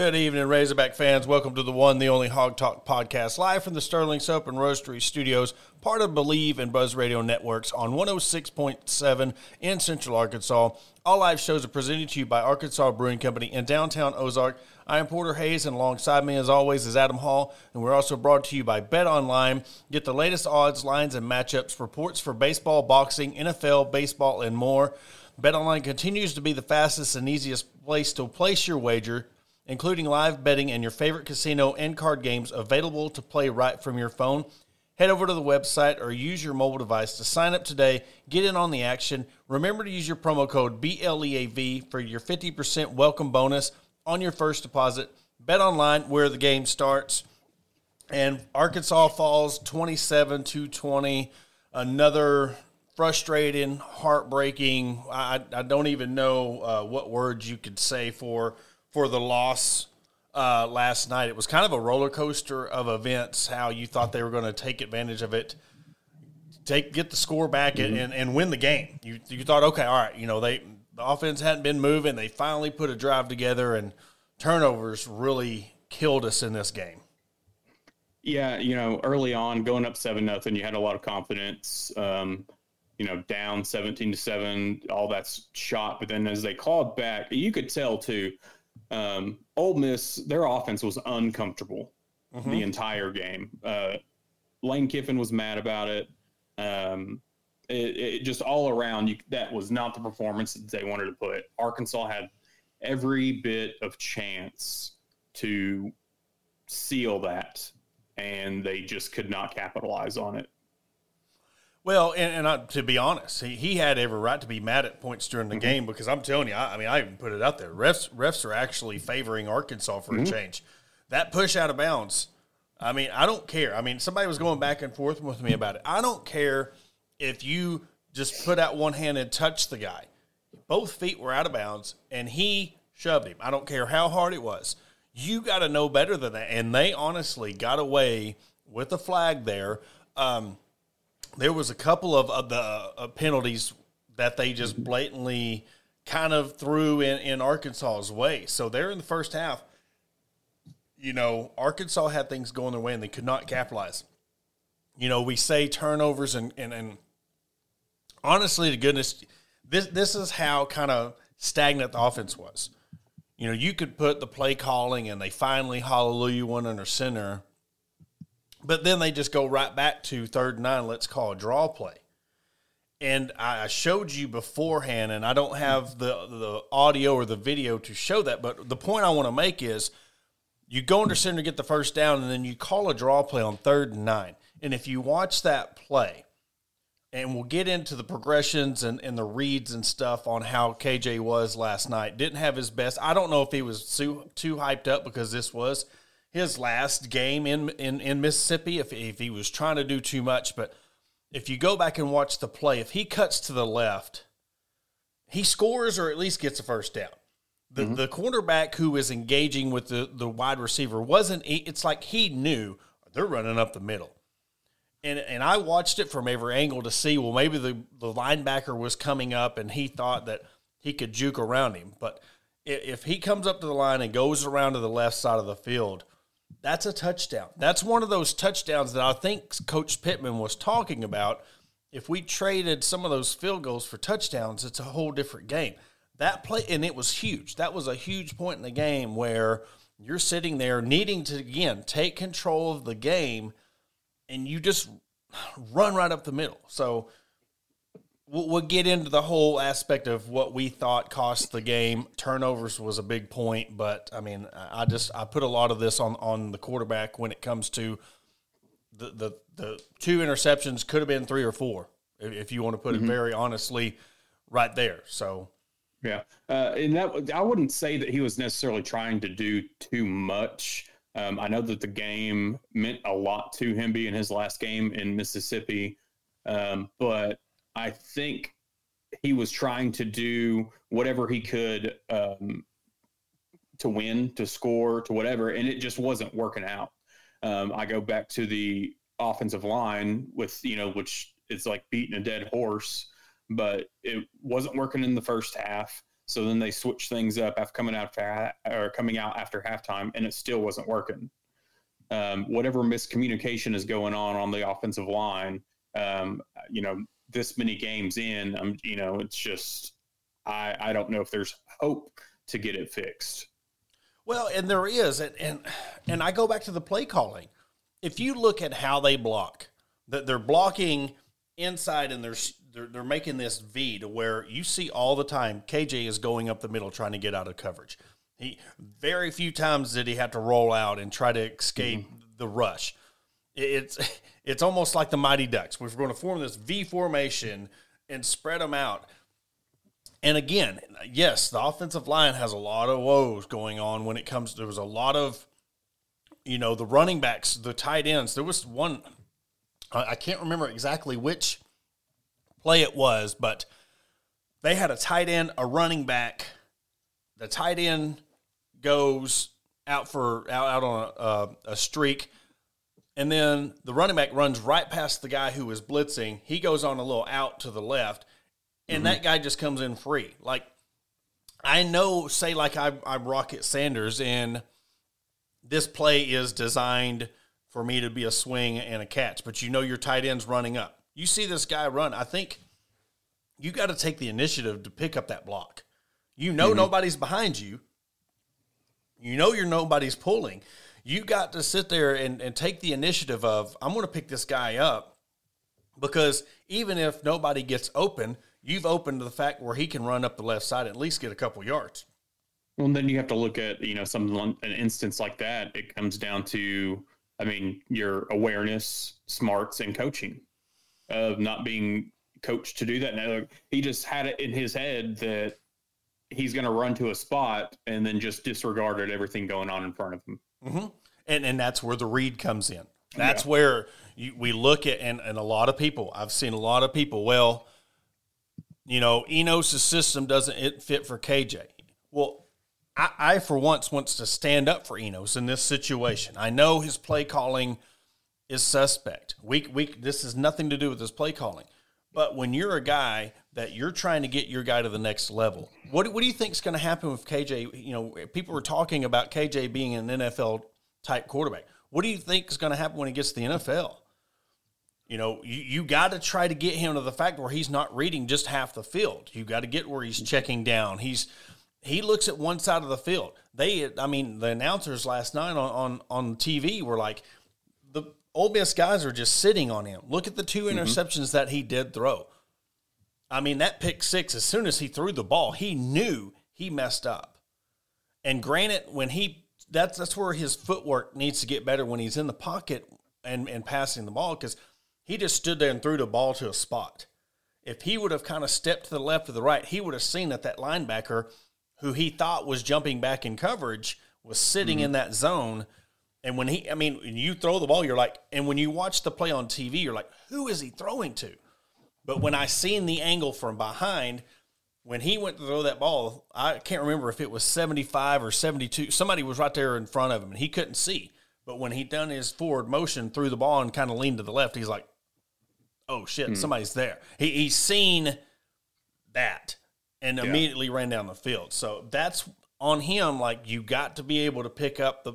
Good evening, Razorback fans. Welcome to the one, the only Hog Talk podcast, live from the Sterling Soap and Roastery Studios, part of Believe and Buzz Radio Networks on 106.7 in Central Arkansas. All live shows are presented to you by Arkansas Brewing Company in downtown Ozark. I am Porter Hayes, and alongside me, as always, is Adam Hall. And we're also brought to you by Bet Online. Get the latest odds, lines, and matchups, reports for baseball, boxing, NFL, baseball, and more. Bet Online continues to be the fastest and easiest place to place your wager including live betting and your favorite casino and card games available to play right from your phone. Head over to the website or use your mobile device to sign up today. Get in on the action. Remember to use your promo code BLEAV for your 50% welcome bonus on your first deposit. Bet online where the game starts. And Arkansas falls 27 to 20. Another frustrating, heartbreaking. I, I don't even know uh, what words you could say for for the loss uh, last night. It was kind of a roller coaster of events. How you thought they were going to take advantage of it, take get the score back, mm-hmm. and, and win the game. You you thought, okay, all right, you know they the offense hadn't been moving. They finally put a drive together, and turnovers really killed us in this game. Yeah, you know, early on, going up seven nothing, you had a lot of confidence. Um, you know, down seventeen to seven, all that's shot. But then as they called back, you could tell too um, Ole Miss, their offense was uncomfortable mm-hmm. the entire game. Uh, Lane Kiffin was mad about it. Um, it, it, just all around, you, that was not the performance that they wanted to put. Arkansas had every bit of chance to seal that, and they just could not capitalize on it. Well, and, and I, to be honest, he, he had every right to be mad at points during the mm-hmm. game because I'm telling you, I, I, mean, I even put it out there. Refs refs are actually favoring Arkansas for mm-hmm. a change. That push out of bounds. I mean, I don't care. I mean, somebody was going back and forth with me about it. I don't care if you just put out one hand and touch the guy. Both feet were out of bounds, and he shoved him. I don't care how hard it was. You got to know better than that. And they honestly got away with a flag there. Um, there was a couple of, of the uh, penalties that they just blatantly kind of threw in, in Arkansas's way. So they're in the first half. You know, Arkansas had things going their way and they could not capitalize. You know, we say turnovers and, and, and honestly to goodness, this this is how kind of stagnant the offense was. You know, you could put the play calling and they finally hallelujah one under center but then they just go right back to third and nine, let's call a draw play. And I showed you beforehand, and I don't have the, the audio or the video to show that. But the point I want to make is you go under center, get the first down, and then you call a draw play on third and nine. And if you watch that play, and we'll get into the progressions and, and the reads and stuff on how KJ was last night. Didn't have his best. I don't know if he was too, too hyped up because this was – his last game in, in, in Mississippi if, if he was trying to do too much. But if you go back and watch the play, if he cuts to the left, he scores or at least gets a first down. The, mm-hmm. the quarterback who is engaging with the, the wide receiver wasn't, it's like he knew they're running up the middle. And, and I watched it from every angle to see, well, maybe the, the linebacker was coming up and he thought that he could juke around him. But if he comes up to the line and goes around to the left side of the field, that's a touchdown. That's one of those touchdowns that I think Coach Pittman was talking about. If we traded some of those field goals for touchdowns, it's a whole different game. That play, and it was huge. That was a huge point in the game where you're sitting there needing to, again, take control of the game, and you just run right up the middle. So, we'll, we'll get into the whole aspect of what we thought cost the game. Turnovers was a big point, but I mean, I just I put a lot of this on on the quarterback when it comes to the the, the two interceptions could have been three or four if you want to put mm-hmm. it very honestly, right there. So. Yeah, uh, and that I wouldn't say that he was necessarily trying to do too much. Um, I know that the game meant a lot to him being his last game in Mississippi, um, but I think he was trying to do whatever he could um, to win, to score, to whatever, and it just wasn't working out. Um, I go back to the offensive line with you know, which is like beating a dead horse, but it wasn't working in the first half. So then they switched things up after coming out after, or coming out after halftime, and it still wasn't working. Um, whatever miscommunication is going on on the offensive line, um, you know, this many games in, um, you know, it's just I I don't know if there's hope to get it fixed. Well, and there is, and and, and I go back to the play calling. If you look at how they block, that they're blocking inside and they're, they're they're making this V to where you see all the time KJ is going up the middle trying to get out of coverage. He very few times did he have to roll out and try to escape mm-hmm. the rush. It's it's almost like the Mighty Ducks. We're going to form this V formation and spread them out. And again, yes, the offensive line has a lot of woes going on when it comes. There was a lot of, you know, the running backs, the tight ends. There was one, I can't remember exactly which play it was, but they had a tight end, a running back. The tight end goes out for out, out on a, a, a streak, and then the running back runs right past the guy who was blitzing. He goes on a little out to the left, and mm-hmm. that guy just comes in free. Like I know, say like I, I'm Rocket Sanders, and this play is designed for me to be a swing and a catch, but you know your tight end's running up. You see this guy run. I think you got to take the initiative to pick up that block. You know mm-hmm. nobody's behind you. You know you're nobody's pulling. You got to sit there and, and take the initiative of, I'm going to pick this guy up because even if nobody gets open, you've opened the fact where he can run up the left side and at least get a couple yards. Well, then you have to look at, you know, some an instance like that. It comes down to, I mean, your awareness, smarts, and coaching of not being coached to do that. Now he just had it in his head that he's going to run to a spot and then just disregarded everything going on in front of him. Mm-hmm. And and that's where the read comes in. That's yeah. where you, we look at and, and a lot of people. I've seen a lot of people. Well, you know, Enos' system doesn't it fit for KJ. Well, I, I for once wants to stand up for Enos in this situation. I know his play calling is suspect. We we this has nothing to do with his play calling. But when you're a guy that you're trying to get your guy to the next level, what, what do you think is going to happen with KJ? You know, people were talking about KJ being an NFL type quarterback. What do you think is going to happen when he gets to the NFL? You know, you, you got to try to get him to the fact where he's not reading just half the field. You got to get where he's checking down. He's he looks at one side of the field. They, I mean, the announcers last night on on, on TV were like, the Ole Miss guys are just sitting on him. Look at the 2 mm-hmm. interceptions that he did throw. I mean, that pick six, as soon as he threw the ball, he knew he messed up. And granted, when he that's that's where his footwork needs to get better when he's in the pocket and, and passing the ball, because he just stood there and threw the ball to a spot. If he would have kind of stepped to the left or the right, he would have seen that that linebacker who he thought was jumping back in coverage was sitting mm-hmm. in that zone and when he, I mean, you throw the ball, you're like, and when you watch the play on TV, you're like, who is he throwing to? But when I seen the angle from behind, when he went to throw that ball, I can't remember if it was 75 or 72. Somebody was right there in front of him and he couldn't see. But when he done his forward motion, threw the ball and kind of leaned to the left, he's like, oh shit, hmm. somebody's there. He, he's seen that and yeah. immediately ran down the field. So that's on him. Like you got to be able to pick up the,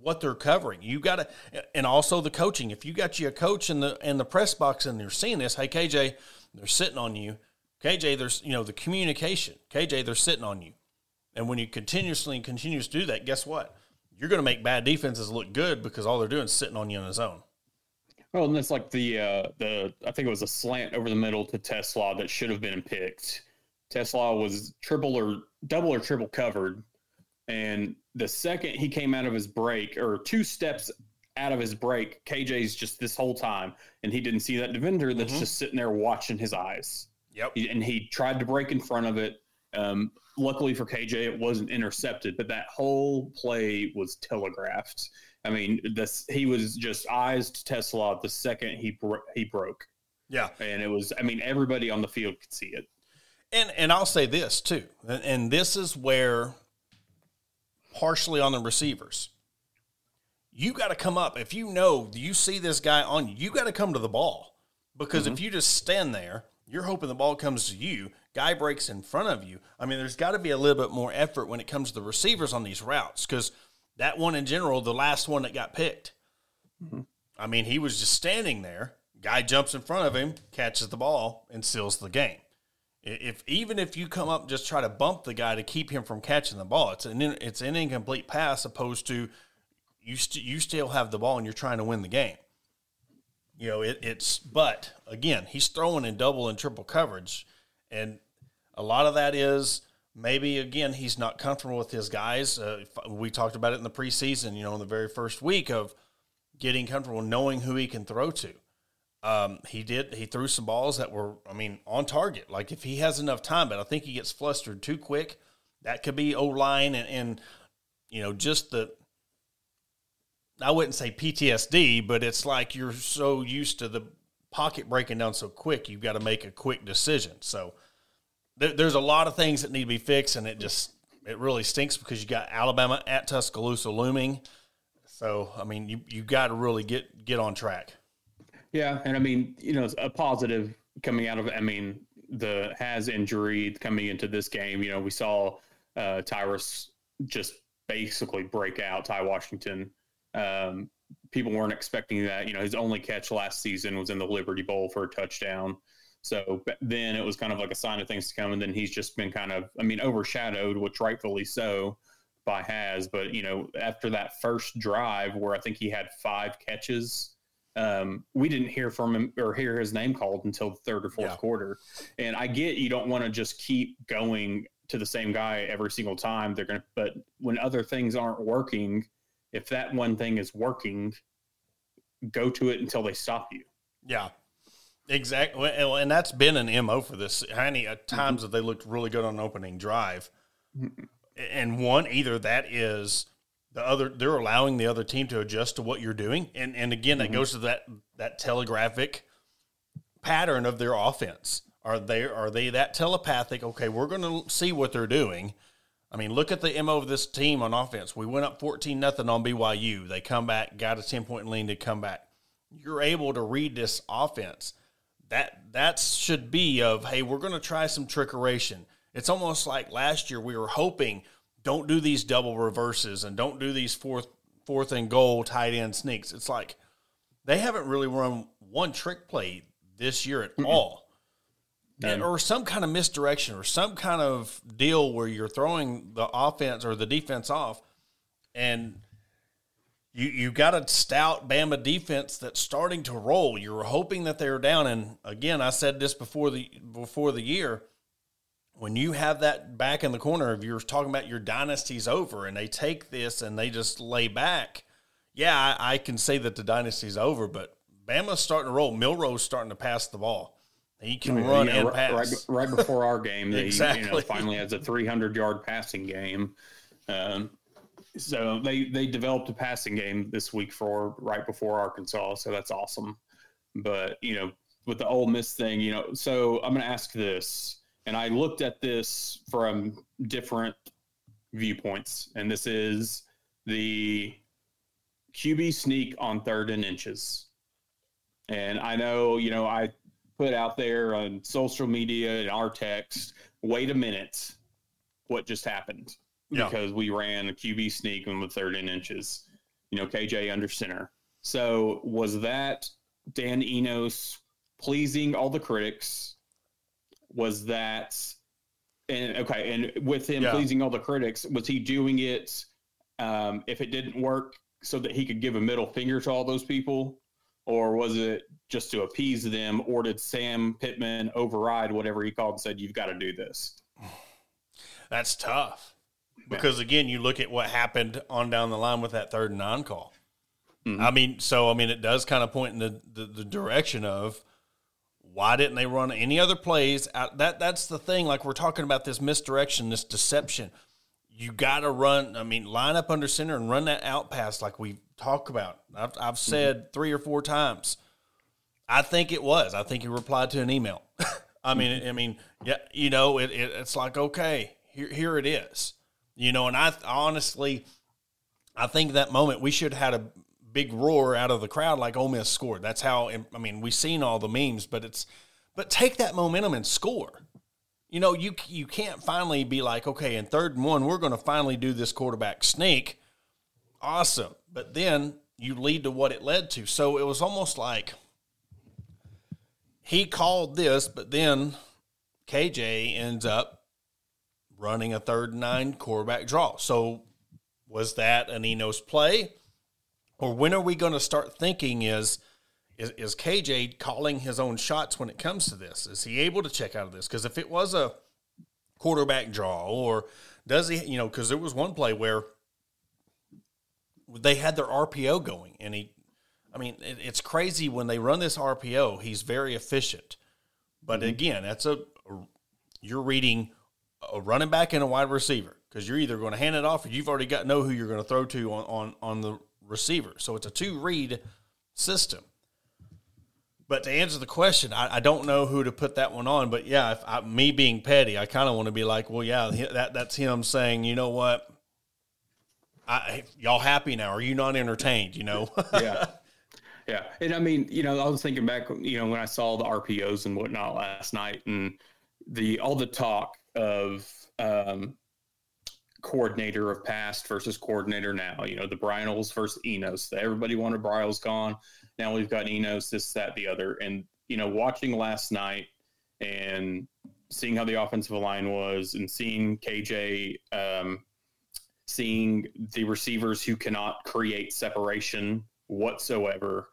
what they're covering. You got to, and also the coaching. If you got you a coach in the in the press box and they're seeing this, hey KJ, they're sitting on you. KJ, there's you know the communication. KJ, they're sitting on you, and when you continuously and continues to do that, guess what? You're going to make bad defenses look good because all they're doing is sitting on you in the zone. Well, and that's like the uh, the I think it was a slant over the middle to TeSlaa that should have been picked. TeSlaa was triple or double or triple covered, and the second he came out of his break or two steps out of his break, KJ's just this whole time, and he didn't see that defender that's mm-hmm. just sitting there watching his eyes. Yep. And he tried to break in front of it. Um, luckily for KJ, it wasn't intercepted, but that whole play was telegraphed. I mean, this he was just eyes to TeSlaa the second he bro- he broke. Yeah, and it was. I mean, everybody on the field could see it. And and I'll say this too, and, and this is where partially on the receivers. You got to come up. If you know you see this guy on you, you got to come to the ball. Because mm-hmm. if you just stand there, you're hoping the ball comes to you. Guy breaks in front of you. I mean, there's got to be a little bit more effort when it comes to the receivers on these routes because that one in general, the last one that got picked, mm-hmm. I mean, he was just standing there. Guy jumps in front of him, catches the ball, and seals the game. If even if you come up and just try to bump the guy to keep him from catching the ball, it's an it's an incomplete pass opposed to you st- you still have the ball and you're trying to win the game. You know, it, it's but again, he's throwing in double and triple coverage, and a lot of that is maybe again he's not comfortable with his guys. Uh, we talked about it in the preseason. You know, in the very first week of getting comfortable knowing who he can throw to. Um, he did. He threw some balls that were, I mean, on target. Like if he has enough time, but I think he gets flustered too quick. That could be O line and, and you know just the. I wouldn't say PTSD, but it's like you're so used to the pocket breaking down so quick, you've got to make a quick decision. So there, there's a lot of things that need to be fixed, and it just it really stinks because you got Alabama at Tuscaloosa looming. So I mean, you you got to really get get on track. Yeah, and I mean, you know, a positive coming out of I mean, the has injury coming into this game. You know, we saw uh, Tyrus just basically break out. Ty Washington. Um, people weren't expecting that. You know, his only catch last season was in the Liberty Bowl for a touchdown. So then it was kind of like a sign of things to come. And then he's just been kind of, I mean, overshadowed, which rightfully so, by Has. But, you know, after that first drive where I think he had five catches um, we didn't hear from him or hear his name called until the third or fourth yeah. quarter. And I get you don't want to just keep going to the same guy every single time. They're going to, but when other things aren't working, if that one thing is working, go to it until they stop you. Yeah. Exactly. And that's been an MO for this. How many uh, times mm-hmm. have they looked really good on opening drive? Mm-hmm. And one, either that is the other they're allowing the other team to adjust to what you're doing and and again mm-hmm. that goes to that that telegraphic pattern of their offense are they are they that telepathic okay we're going to see what they're doing i mean look at the mo of this team on offense. We went up 14 nothing on byu they come back got a 10 point lead to come back. You're able to read this offense. That that should be of hey we're going to try some trickeration. It's almost like last year we were hoping don't do these double reverses and don't do these fourth fourth and goal tight end sneaks. It's like they haven't really run one trick play this year at all. And, or some kind of misdirection or some kind of deal where you're throwing the offense or the defense off and you you got a stout Bama defense that's starting to roll. You're hoping that they're down and again I said this before the before the year when you have that back in the corner, if you're talking about your dynasty's over and they take this and they just lay back, yeah, I, I can say that the dynasty's over, but Bama's starting to roll. Milroe's starting to pass the ball. He can run yeah, and right, pass. Right, right before our game, exactly. you know, finally has a 300 yard passing game. Um, so they they developed a passing game this week for right before Arkansas, so that's awesome. But you know, with the Ole Miss thing, you know, so I'm going to ask this: and I looked at this from different viewpoints, and this is the QB sneak on third and inches. And I know, you know, I put out there on social media and our text, wait a minute, what just happened? Yeah. Because we ran a QB sneak on the third and inches, you know, KJ under center. So was that Dan Enos pleasing all the critics? was that and okay and with him yeah. pleasing all the critics was he doing it um, if it didn't work so that he could give a middle finger to all those people or was it just to appease them or did sam pittman override whatever he called and said you've got to do this that's tough because yeah. again you look at what happened on down the line with that third and nine call mm-hmm. i mean so i mean it does kind of point in the, the, the direction of why didn't they run any other plays? Out, that that's the thing. Like we're talking about this misdirection, this deception. You got to run. I mean, line up under center and run that out pass like we talk about. I've, I've said mm-hmm. three or four times. I think it was. I think he replied to an email. I mean, I mean, yeah, you know, it, it, it's like okay, here here it is. You know, and I honestly, I think that moment we should have had a big roar out of the crowd like Ole Miss scored. That's how I mean we've seen all the memes, but it's but take that momentum and score. You know, you you can't finally be like, okay, in third and one, we're going to finally do this quarterback sneak. Awesome, but then you lead to what it led to. So it was almost like he called this, but then KJ ends up running a third and nine quarterback draw. So was that an Enos play? Or when are we going to start thinking is, is is KJ calling his own shots when it comes to this? Is he able to check out of this? Because if it was a quarterback draw, or does he, you know, because there was one play where they had their RPO going, and he, I mean, it, it's crazy when they run this RPO. He's very efficient, but mm-hmm. again, that's a you're reading a running back and a wide receiver because you're either going to hand it off or you've already got know who you're going to throw to on, on, on the receiver. So it's a two read system. But to answer the question, I, I, don't know who to put that one on. But yeah, if I, me being petty, I kind of want to be like, well, yeah, that that's him saying, you know what, I, y'all happy now? Are you not entertained? You know? yeah, yeah. And I mean, you know, I was thinking back, you know, when I saw the RPOs and whatnot last night, and the all the talk of um, coordinator of past versus coordinator now. You know, the Briles versus Enos. Everybody wanted Briles gone. Now we've got Enos, this, that, the other. And, you know, watching last night and seeing how the offensive line was and seeing KJ, um, seeing the receivers who cannot create separation whatsoever.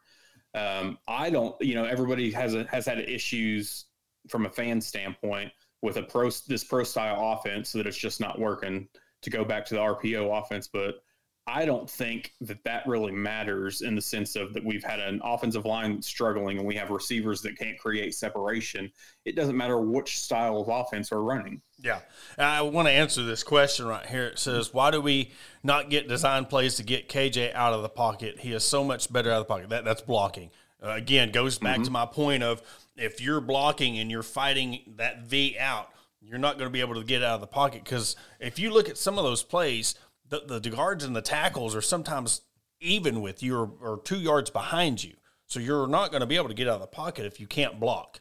Um, I don't, you know, everybody has a, has had issues from a fan standpoint with a pro this pro style offense that it's just not working to go back to the RPO offense, but I don't think that that really matters in the sense of that we've had an offensive line struggling and we have receivers that can't create separation. It doesn't matter which style of offense we're running. Yeah. I want to answer this question right here. It says, Why do we not get design plays to get KJ out of the pocket? He is so much better out of the pocket. That, that's blocking. Uh, again, goes back mm-hmm. to my point of if you're blocking and you're fighting that V out, you're not going to be able to get out of the pocket because if you look at some of those plays, the, the guards and the tackles are sometimes even with you or, or two yards behind you. So you're not going to be able to get out of the pocket if you can't block.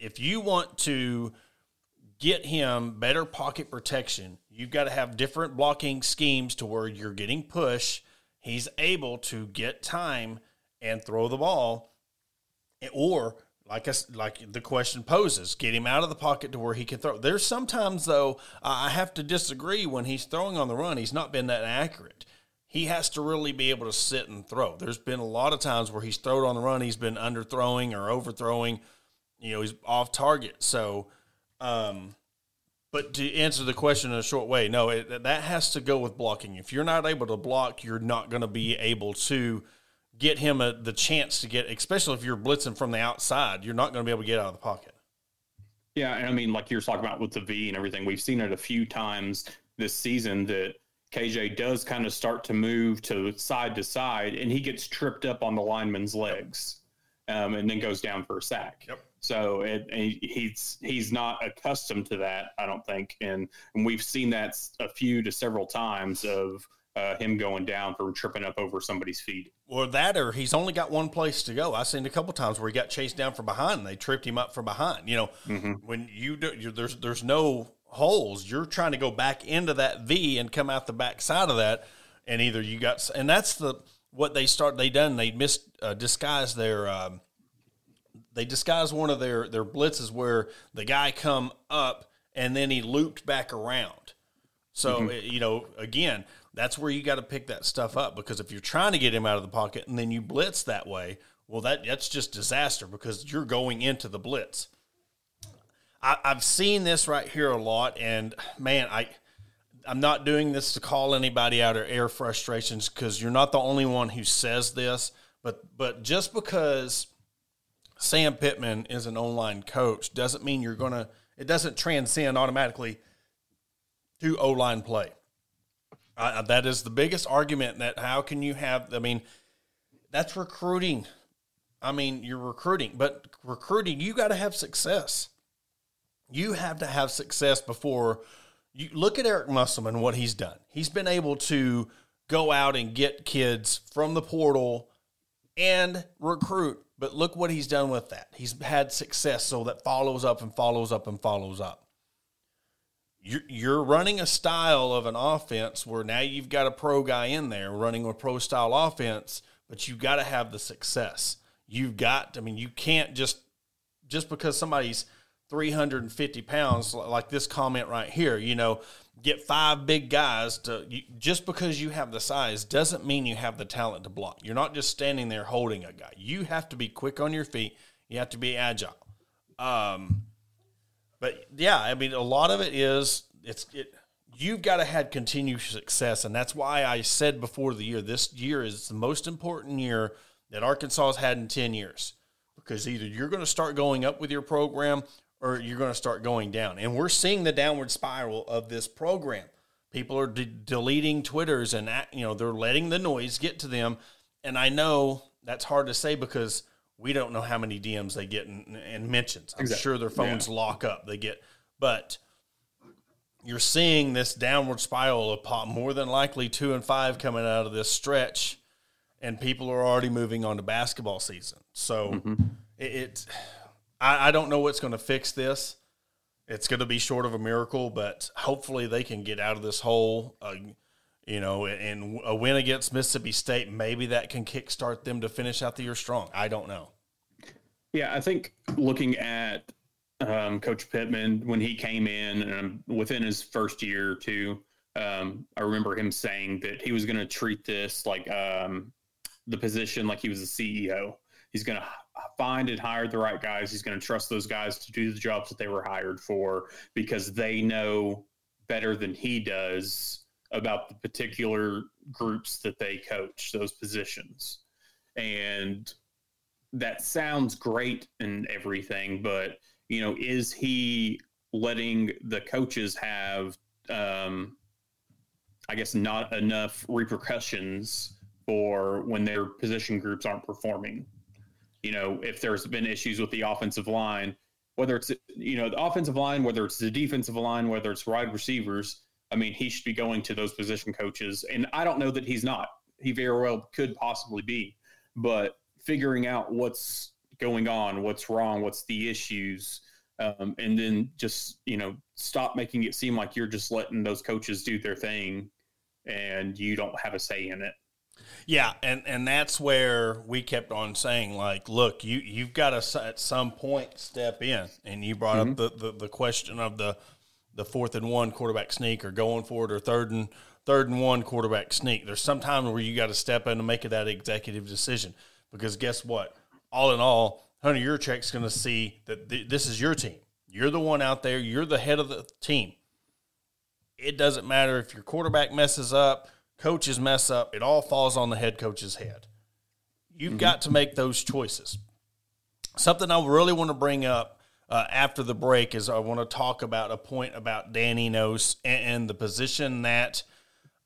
If you want to get him better pocket protection, you've got to have different blocking schemes to where you're getting push. He's able to get time and throw the ball, or like I, like the question poses, get him out of the pocket to where he can throw. There's sometimes though I have to disagree when he's throwing on the run. He's not been that accurate. He has to really be able to sit and throw. There's been a lot of times where he's thrown on the run, he's been underthrowing or overthrowing. You know, he's off target. So, um, but to answer the question in a short way, no, it, that has to go with blocking. If you're not able to block, you're not going to be able to get him a, the chance to get, especially if you're blitzing from the outside, you're not going to be able to get out of the pocket. Yeah, and I mean, like you're talking about with the V and everything, we've seen it a few times this season that KJ does kind of start to move to side to side, and he gets tripped up on the lineman's legs, um, and then goes down for a sack. Yep. So it, he's he's not accustomed to that, I don't think, and and we've seen that a few to several times of uh, him going down from tripping up over somebody's feet. Or that, or he's only got one place to go. I've seen a couple times where he got chased down from behind and they tripped him up from behind. You know, mm-hmm. when you do, there's there's no holes. You're trying to go back into that V and come out the back side of that, and either you got, and that's the what they start. They done. They missed uh, disguise their. Um, they disguised one of their their blitzes where the guy come up and then he looped back around. So mm-hmm. you know, again, that's where you got to pick that stuff up because if you're trying to get him out of the pocket and then you blitz that way, well, that that's just disaster because you're going into the blitz. I, I've seen this right here a lot, and man, I I'm not doing this to call anybody out or air frustrations because you're not the only one who says this. But but just because Sam Pittman is an online coach doesn't mean you're gonna. It doesn't transcend automatically to O line play. Uh, that is the biggest argument that how can you have, I mean, that's recruiting. I mean, you're recruiting, but recruiting, you got to have success. You have to have success before you look at Eric Musselman, what he's done. He's been able to go out and get kids from the portal and recruit. But look what he's done with that. He's had success, so that follows up and follows up and follows up. You're, you're running a style of an offense where now you've got a pro guy in there running a pro style offense, but you've got to have the success. You've got, I mean, you can't just just because somebody's 350 pounds, like this comment right here, you know, get five big guys to just because you have the size doesn't mean you have the talent to block. You're not just standing there holding a guy. You have to be quick on your feet. You have to be agile. Um, but yeah, I mean, a lot of it is it's it. You've got to have continued success, and that's why I said before the year this year is the most important year that Arkansas has had in ten years because either you're going to start going up with your program or you're going to start going down. And we're seeing the downward spiral of this program. People are de- deleting Twitters and you know they're letting the noise get to them. And I know that's hard to say because we don't know how many DMs they get and, and mentions. I'm exactly. sure their phones yeah. lock up. They get, but you're seeing this downward spiral of pop, more than likely two and five coming out of this stretch, and people are already moving on to basketball season. So mm-hmm. it, it I, I don't know what's going to fix this. It's going to be short of a miracle, but hopefully they can get out of this hole. Uh, you know, and a win against Mississippi State, maybe that can kickstart them to finish out the year strong. I don't know. Yeah, I think looking at um, Coach Pittman when he came in, and within his first year or two, um, I remember him saying that he was going to treat this like um, the position like he was a CEO. He's going to find and hire the right guys. He's going to trust those guys to do the jobs that they were hired for because they know better than he does about the particular groups that they coach, those positions. And that sounds great and everything, but you know, is he letting the coaches have um I guess not enough repercussions for when their position groups aren't performing? you know, if there's been issues with the offensive line, whether it's you know the offensive line, whether it's the defensive line, whether it's wide receivers. I mean, he should be going to those position coaches, and I don't know that he's not. He very well could possibly be, but figuring out what's going on, what's wrong, what's the issues, um, and then just you know stop making it seem like you're just letting those coaches do their thing, and you don't have a say in it. Yeah, and and that's where we kept on saying like, look, you you've got to at some point step in, and you brought mm-hmm. up the, the the question of the the fourth and one quarterback sneak or going for it or third and third and one quarterback sneak. There's some time where you got to step in and make that executive decision because guess what? All in all, Hunter Yurachek's going to see that th- this is your team. You're the one out there. You're the head of the team. It doesn't matter if your quarterback messes up coaches mess up, it all falls on the head coach's head. You've mm-hmm. got to make those choices. Something I really want to bring up uh, after the break is I want to talk about a point about Dan Enos and, and the position that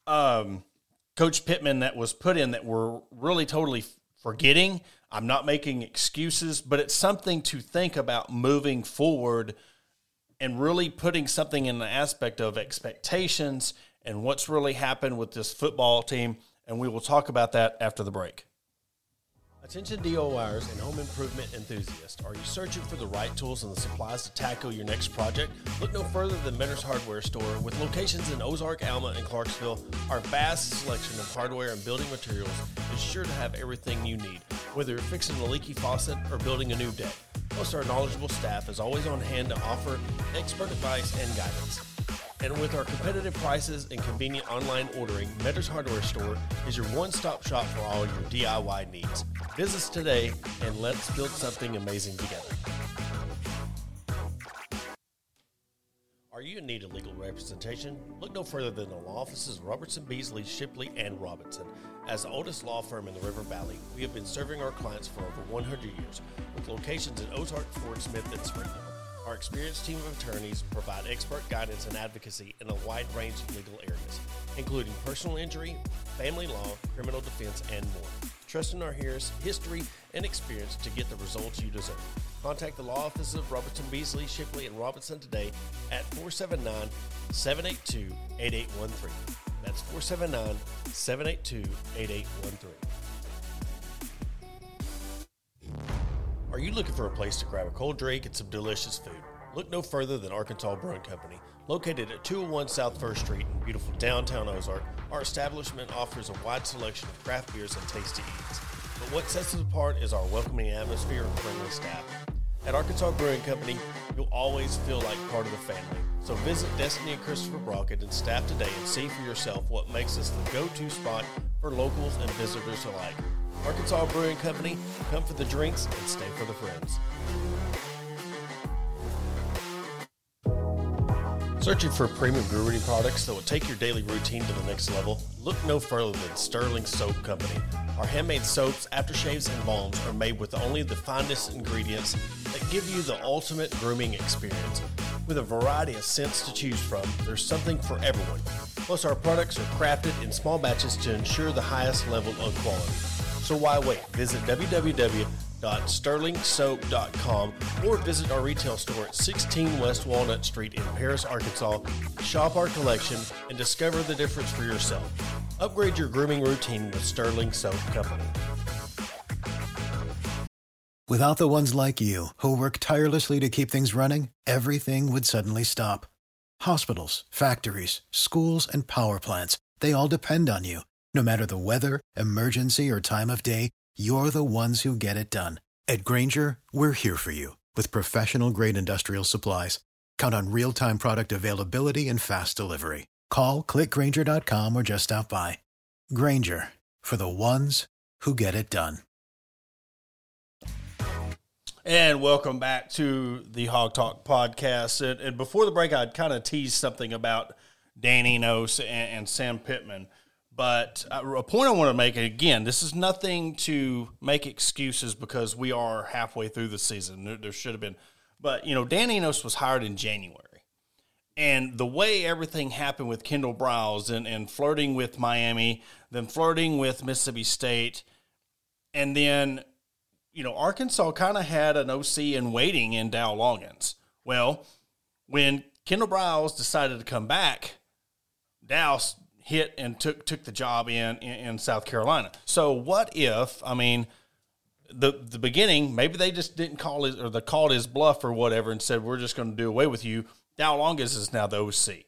um, Coach Pittman that was put in that we're really totally forgetting. I'm not making excuses, but it's something to think about moving forward and really putting something in the aspect of expectations and what's really happened with this football team. And we will talk about that after the break. Attention DIYers and home improvement enthusiasts. Are you searching for the right tools and the supplies to tackle your next project? Look no further than Mentor's Hardware Store. With locations in Ozark, Alma, and Clarksville, our vast selection of hardware and building materials is sure to have everything you need, whether you're fixing a leaky faucet or building a new deck. Plus, our knowledgeable staff is always on hand to offer expert advice and guidance. And with our competitive prices and convenient online ordering, Mentor's Hardware Store is your one stop shop for all your DIY needs. Visit us today and let's build something amazing together. Are you in need of legal representation? Look no further than the law offices of Robertson, Beasley, Shipley, and Robinson. As the oldest law firm in the River Valley, we have been serving our clients for over 100 years, with locations in Ozark, Fort Smith, and Springfield. Our experienced team of attorneys provide expert guidance and advocacy in a wide range of legal areas, including personal injury, family law, criminal defense, and more. Trust in our hearers' history and experience to get the results you deserve. Contact the law offices of Robertson Beasley, Shipley, and Robinson today at 479 782 8813. That's 479 782 8813. You looking for a place to grab a cold drink and some delicious food? Look no further than Arkansas Brewing Company. Located at 201 South First Street in beautiful downtown Ozark, our establishment offers a wide selection of craft beers and tasty eats. But what sets us apart is our welcoming atmosphere and friendly staff. At Arkansas Brewing Company, you'll always feel like part of the family. So visit Destiny and Christopher Brockett and staff today and see for yourself what makes us the go-to spot for locals and visitors alike. Arkansas Brewing Company, come for the drinks and stay for the friends. Searching for premium brewery products that will take your daily routine to the next level? Look no further than Sterling Soap Company. Our handmade soaps, aftershaves, and balms are made with only the finest ingredients that give you the ultimate grooming experience. With a variety of scents to choose from, there's something for everyone. Plus, our products are crafted in small batches to ensure the highest level of quality. So why wait? Visit www.sterlingsoap.com or visit our retail store at 16 West Walnut Street in Paris, Arkansas. Shop our collection and discover the difference for yourself. Upgrade your grooming routine with Sterling Soap Company. Without the ones like you, who work tirelessly to keep things running, everything would suddenly stop. Hospitals, factories, schools, and power plants, they all depend on you. No matter the weather, emergency, or time of day, you're the ones who get it done. At Grainger, we're here for you with professional grade industrial supplies. Count on real time product availability and fast delivery. Call clickgrainger.com or just stop by. Grainger for the ones who get it done. And welcome back to the Hog Talk podcast. And, before the break, I'd kind of teased something about Danny Enos and, and Sam Pittman. But uh, a point I want to make, again, this is nothing to make excuses because we are halfway through the season. There, should have been. But, you know, Dan Enos was hired in January. And the way everything happened with Kendall Briles and, and flirting with Miami, then flirting with Mississippi State, and then you know, Arkansas kind of had an OC in waiting in Dow Loggains. Well, when Kendall Briles decided to come back, Dow hit and took took the job in, in, in South Carolina. So what if? I mean, the the beginning maybe they just didn't call his or they called his bluff or whatever and said we're just going to do away with you. Dow Loggains is now the OC.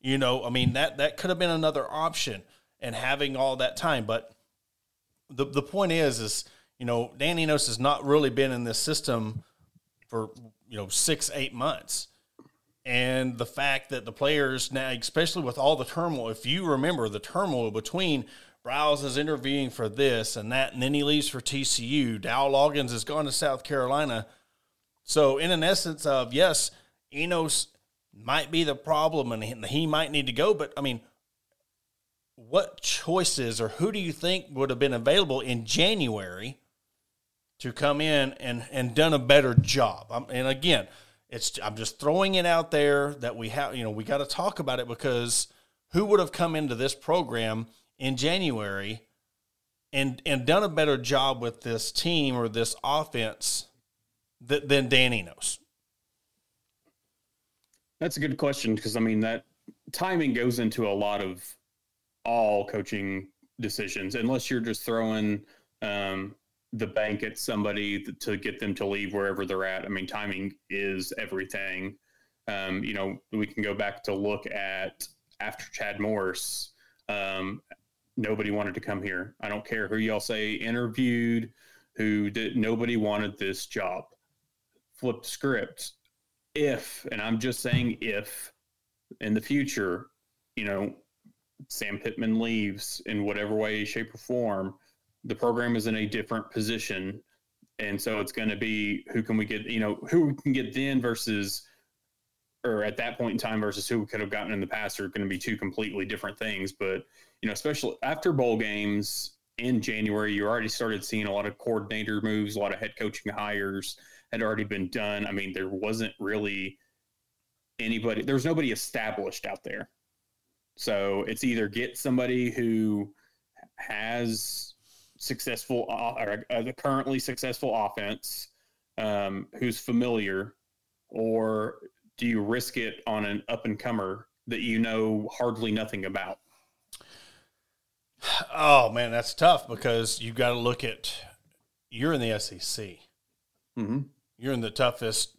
You know, I mean that that could have been another option and having all that time, but the the point is is you know, Dan Enos has not really been in this system for, you know, six, eight months. And the fact that the players now, especially with all the turmoil, if you remember the turmoil between Briles is interviewing for this and that, and then he leaves for TCU. Dow Loggains has gone to South Carolina. So, in an essence of yes, Enos might be the problem and he might need to go, but I mean, what choices or who do you think would have been available in January to come in and and done a better job. I'm, and again, it's I'm just throwing it out there that we have. You know, we got to talk about it because who would have come into this program in January and and done a better job with this team or this offense th- than Dan Enos? That's a good question because I mean that timing goes into a lot of all coaching decisions, unless you're just throwing um, the bank at somebody to get them to leave wherever they're at. I mean, timing is everything. Um, you know, we can go back to look at after Chad Morris. Um, nobody wanted to come here. I don't care who y'all say interviewed, who did. Nobody wanted this job. Flip script. If, and I'm just saying if, in the future, you know, Sam Pittman leaves in whatever way, shape, or form the program is in a different position. And so it's going to be who can we get you know who we can get then versus or at that point in time versus who we could have gotten in the past are going to be two completely different things. But you know especially after bowl games in january you already started seeing a lot of coordinator moves a lot of head coaching hires had already been done. I mean there wasn't really anybody there was nobody established out there. So it's either get somebody who has successful or a currently successful offense um, who's familiar, or do you risk it on an up and comer that you know hardly nothing about? Oh man, that's tough because you've got to look at you're in the SEC. Mm-hmm. You're in the toughest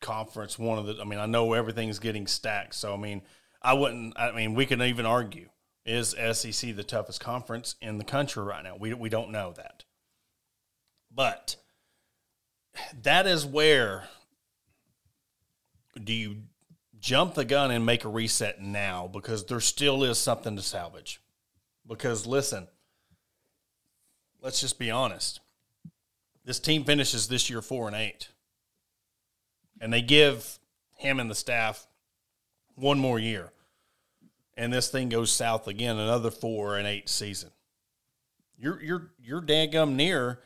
conference. One of the. I mean, I know everything's getting stacked. So I mean, I wouldn't. I mean, we can even argue is SEC the toughest conference in the country right now? We we don't know that, but that is where do you jump the gun and make a reset now because there still is something to salvage. Because listen, let's just be honest. This team finishes this year four and eight. And they give him and the staff one more year. And this thing goes south again, another four and eight season. You're you're you're daggum near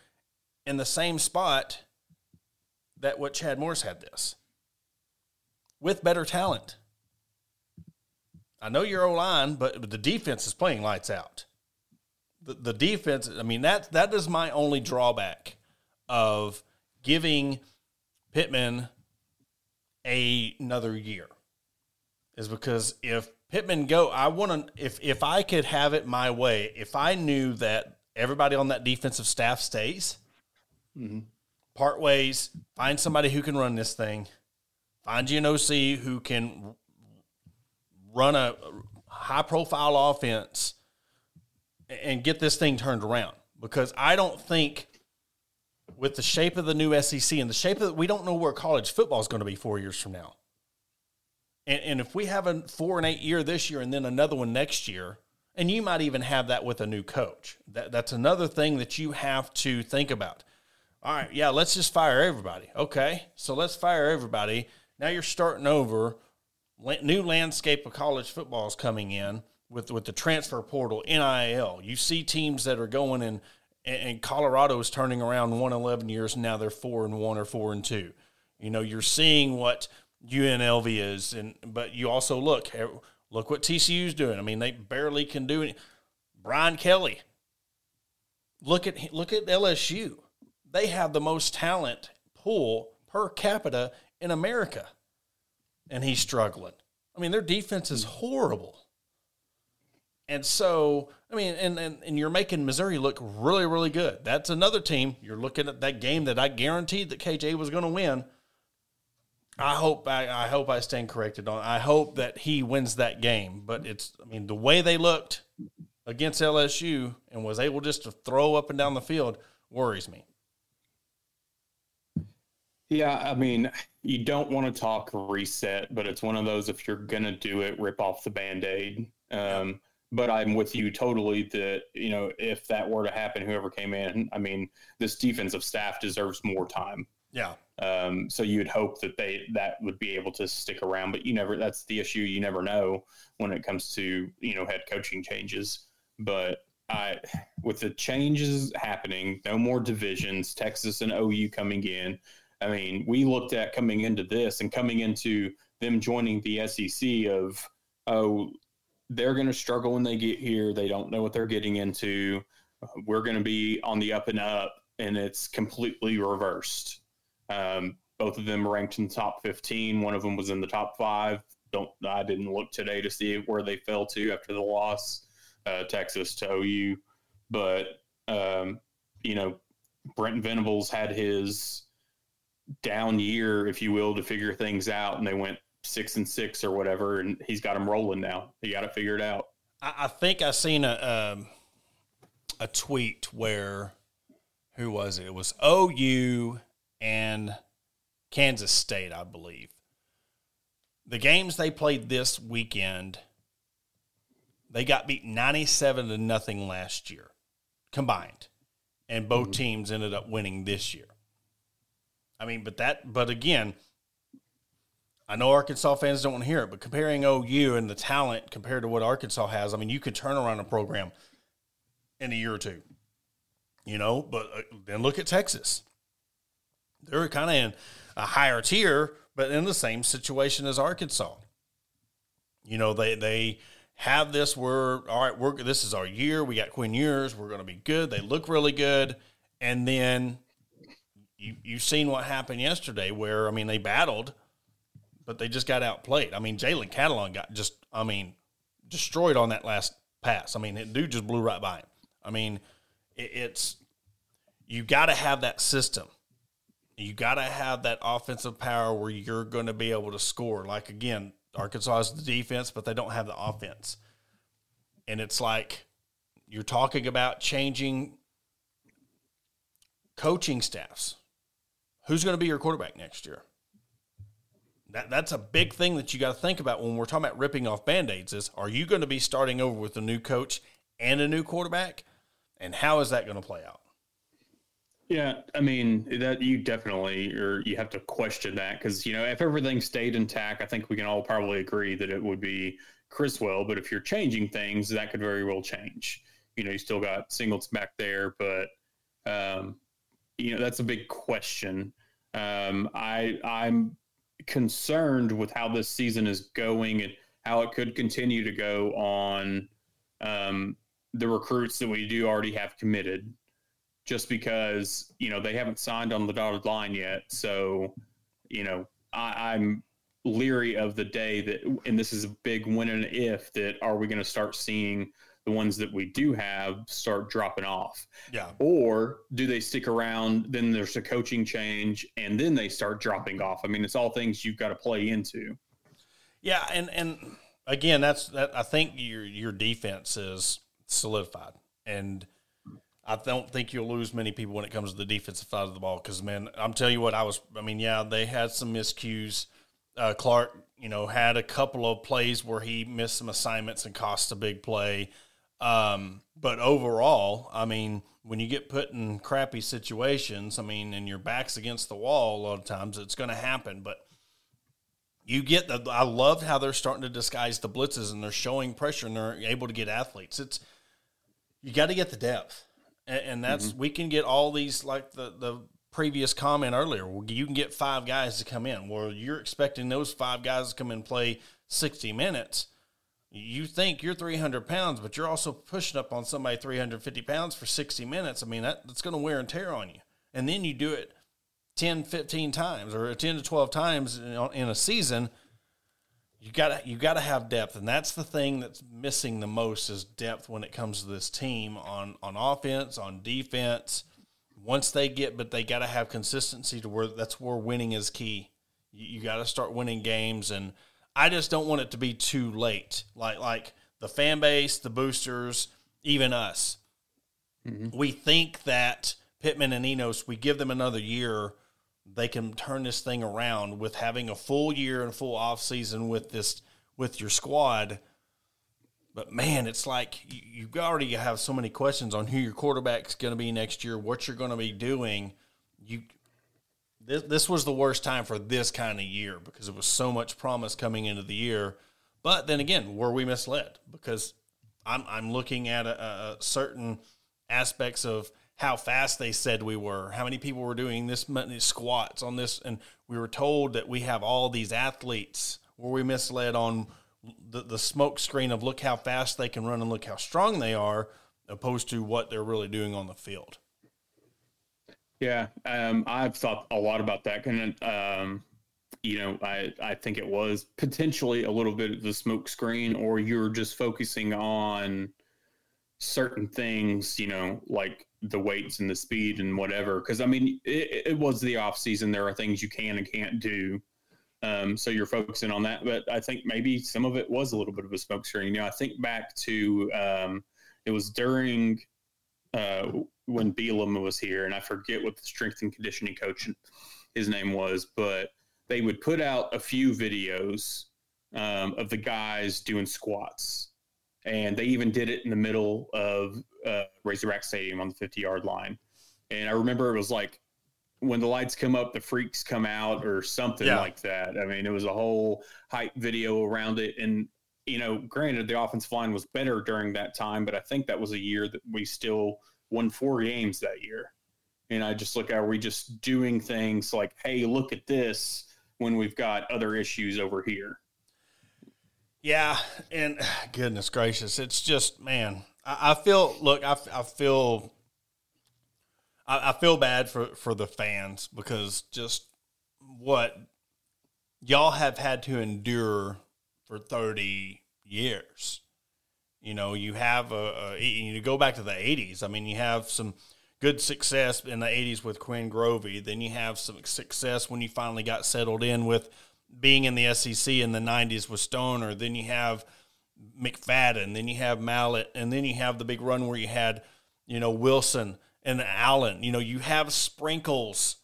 in the same spot that what Chad Morris had this. With better talent. I know your O line, but the defense is playing lights out. The, the defense, I mean, that that is my only drawback of giving Pittman a, another year. Is because if Pittman go, I want to if if I could have it my way, if I knew that everybody on that defensive staff stays, mm-hmm. part ways, find somebody who can run this thing, find you an OC who can run a high profile offense and get this thing turned around because I don't think with the shape of the new SEC and the shape of we don't know where college football is going to be four years from now. And, and if we have a four and eight year this year and then another one next year, and you might even have that with a new coach. That, that's another thing that you have to think about. All right, yeah, let's just fire everybody. Okay, so let's fire everybody. Now you're starting over new landscape of college football is coming in with with the transfer portal, NIL. You see teams that are going in, and Colorado is turning around one eleven years, now they're four and one or four and two. You know, you're seeing what UNLV is, and but you also look eh, look what TCU's doing. I mean, they barely can do it. Brian Kelly. Look at look at LSU. They have the most talent pool per capita in America and he's struggling. I mean, their defense is horrible. And so, I mean, and, and, and you're making Missouri look really, really good. That's another team. You're looking at that game that I guaranteed that KJ was going to win. I hope I, I hope I stand corrected on. I hope that he wins that game. But it's, I mean, the way they looked against LSU and was able just to throw up and down the field worries me. Yeah, I mean, you don't want to talk reset, but it's one of those if you're gonna do it, rip off the band aid. Um, but I'm with you totally that you know if that were to happen, whoever came in, I mean, this defensive staff deserves more time. Yeah. Um, so you'd hope that they that would be able to stick around, but you never. That's the issue. You never know when it comes to you know head coaching changes. But I, with the changes happening, no more divisions, Texas and OU coming in I mean, we looked at coming into this and coming into them joining the SEC of, oh, they're going to struggle when they get here. They don't know what they're getting into. We're going to be on the up and up, and it's completely reversed. Um, both of them ranked in the top 15. One of them was in the top five. Don't I didn't look today to see where they fell to after the loss, uh, Texas to OU, but um, you know, Brent Venables had his down year, if you will, to figure things out, and they went six and six or whatever, and he's got them rolling now. He got it out. I, I think I seen a um, a tweet where who was it? It was OU and Kansas State, I believe. The games they played this weekend, they got beat ninety-seven to nothing last year, combined, and both mm-hmm. teams ended up winning this year. I mean, but that, but again, I know Arkansas fans don't want to hear it, but comparing OU and the talent compared to what Arkansas has, I mean, you could turn around a program in a year or two, you know. But uh, then look at Texas; they're kind of in a higher tier, but in the same situation as Arkansas. You know, they they have this. We're all right. We're this is our year. We got Quinn Ewers. We're going to be good. They look really good, and then you you've seen what happened yesterday, where I mean they battled, but they just got outplayed. I mean, Jalen Catalon got just, I mean, destroyed on that last pass. I mean, the dude just blew right by him. I mean, it, it's you got to have that system. You got to have that offensive power where you're going to be able to score. Like again, Arkansas has the defense, but they don't have the offense. And it's like you're talking about changing coaching staffs. Who's going to be your quarterback next year? That, that's a big thing that you got to think about when we're talking about ripping off band-aids is are you going to be starting over with a new coach and a new quarterback and how is that going to play out yeah i mean that you definitely or you have to question that because you know if everything stayed intact i think we can all probably agree that it would be criswell but if you're changing things that could very well change. You know you still got singles back there but um, you know that's a big question. Um, i i'm concerned with how this season is going and how it could continue to go on um, the recruits that we do already have committed, just because you know they haven't signed on the dotted line yet. So, you know, I, I'm leery of the day that, and this is a big when and if that are we going to start seeing the ones that we do have start dropping off? Yeah. Or do they stick around? Then there's a coaching change, and then they start dropping off. I mean, it's all things you've got to play into. Yeah, and and again, that's that. I think your your defense is solidified, and I don't think you'll lose many people when it comes to the defensive side of the ball. Because man, I'm telling you what, I was. I mean, yeah, they had some miscues. Uh, Clark, you know, had a couple of plays where he missed some assignments and cost a big play. Um, but overall, I mean, when you get put in crappy situations, I mean, and your back's against the wall, a lot of times it's going to happen. But you get the. I love how they're starting to disguise the blitzes and they're showing pressure and they're able to get athletes. It's you got to get the depth, and, and that's mm-hmm. we can get all these like the the previous comment earlier. You can get five guys to come in. Well, you're expecting those five guys to come and play sixty minutes you think you're 300 pounds, but you're also pushing up on somebody 350 pounds for 60 minutes. I mean, that, that's going to wear and tear on you. And then you do it 10, 15 times or 10 to 12 times in, in a season. You got to you got to have depth, and that's the thing that's missing the most is depth when it comes to this team on on offense, on defense. Once they get, but they got to have consistency to where that's where winning is key. You, you got to start winning games and I just don't want it to be too late. Like like the fan base, the boosters, even us. Mm-hmm. We think that Pittman and Enos, we give them another year, they can turn this thing around with having a full year and full off season with this with your squad. But man, it's like you, you already have so many questions on who your quarterback's going to be next year, what you're going to be doing. You this this was the worst time for this kind of year because it was so much promise coming into the year. But then again, were we misled? Because I'm I'm looking at a, a certain aspects of how fast they said we were, how many people were doing this many squats on this, and we were told that we have all these athletes. Were we misled on the, the smoke screen of look how fast they can run and look how strong they are, opposed to what they're really doing on the field? Yeah, um, I've thought a lot about that. And um, you know, I I think it was potentially a little bit of the smoke screen, or you're just focusing on certain things, you know, like the weights and the speed and whatever. Because I mean, it, it, was the off season. There are things you can and can't do. Um, so you're focusing on that. But I think maybe some of it was a little bit of a smoke screen. You know, I think back to um, it was during uh, when Bielema was here, and I forget what the strength and conditioning coach his name was, but they would put out a few videos um, of the guys doing squats, and they even did it in the middle of uh, Razorback Stadium on the 50 yard line. And I remember it was like when the lights come up, the freaks come out, or something yeah. like that. I mean, it was a whole hype video around it, and you know, granted, the offensive line was better during that time, but I think that was a year that we still won four games that year. And I just look, are we just doing things like, hey, look at this when we've got other issues over here? Yeah. And goodness gracious, it's just, man, I, I feel, look, I, I feel, I, I feel bad for, for the fans because just what y'all have had to endure for 30 years. You know, you have a, a you go back to the 80s. I mean, you have some good success in the 80s with Quinn Grovey. Then you have some success when you finally got settled in with being in the SEC in the 90s with Stoerner. Then you have McFadden. Then you have Mallett. And then you have the big run where you had, you know, Wilson and Allen. You know, you have sprinkles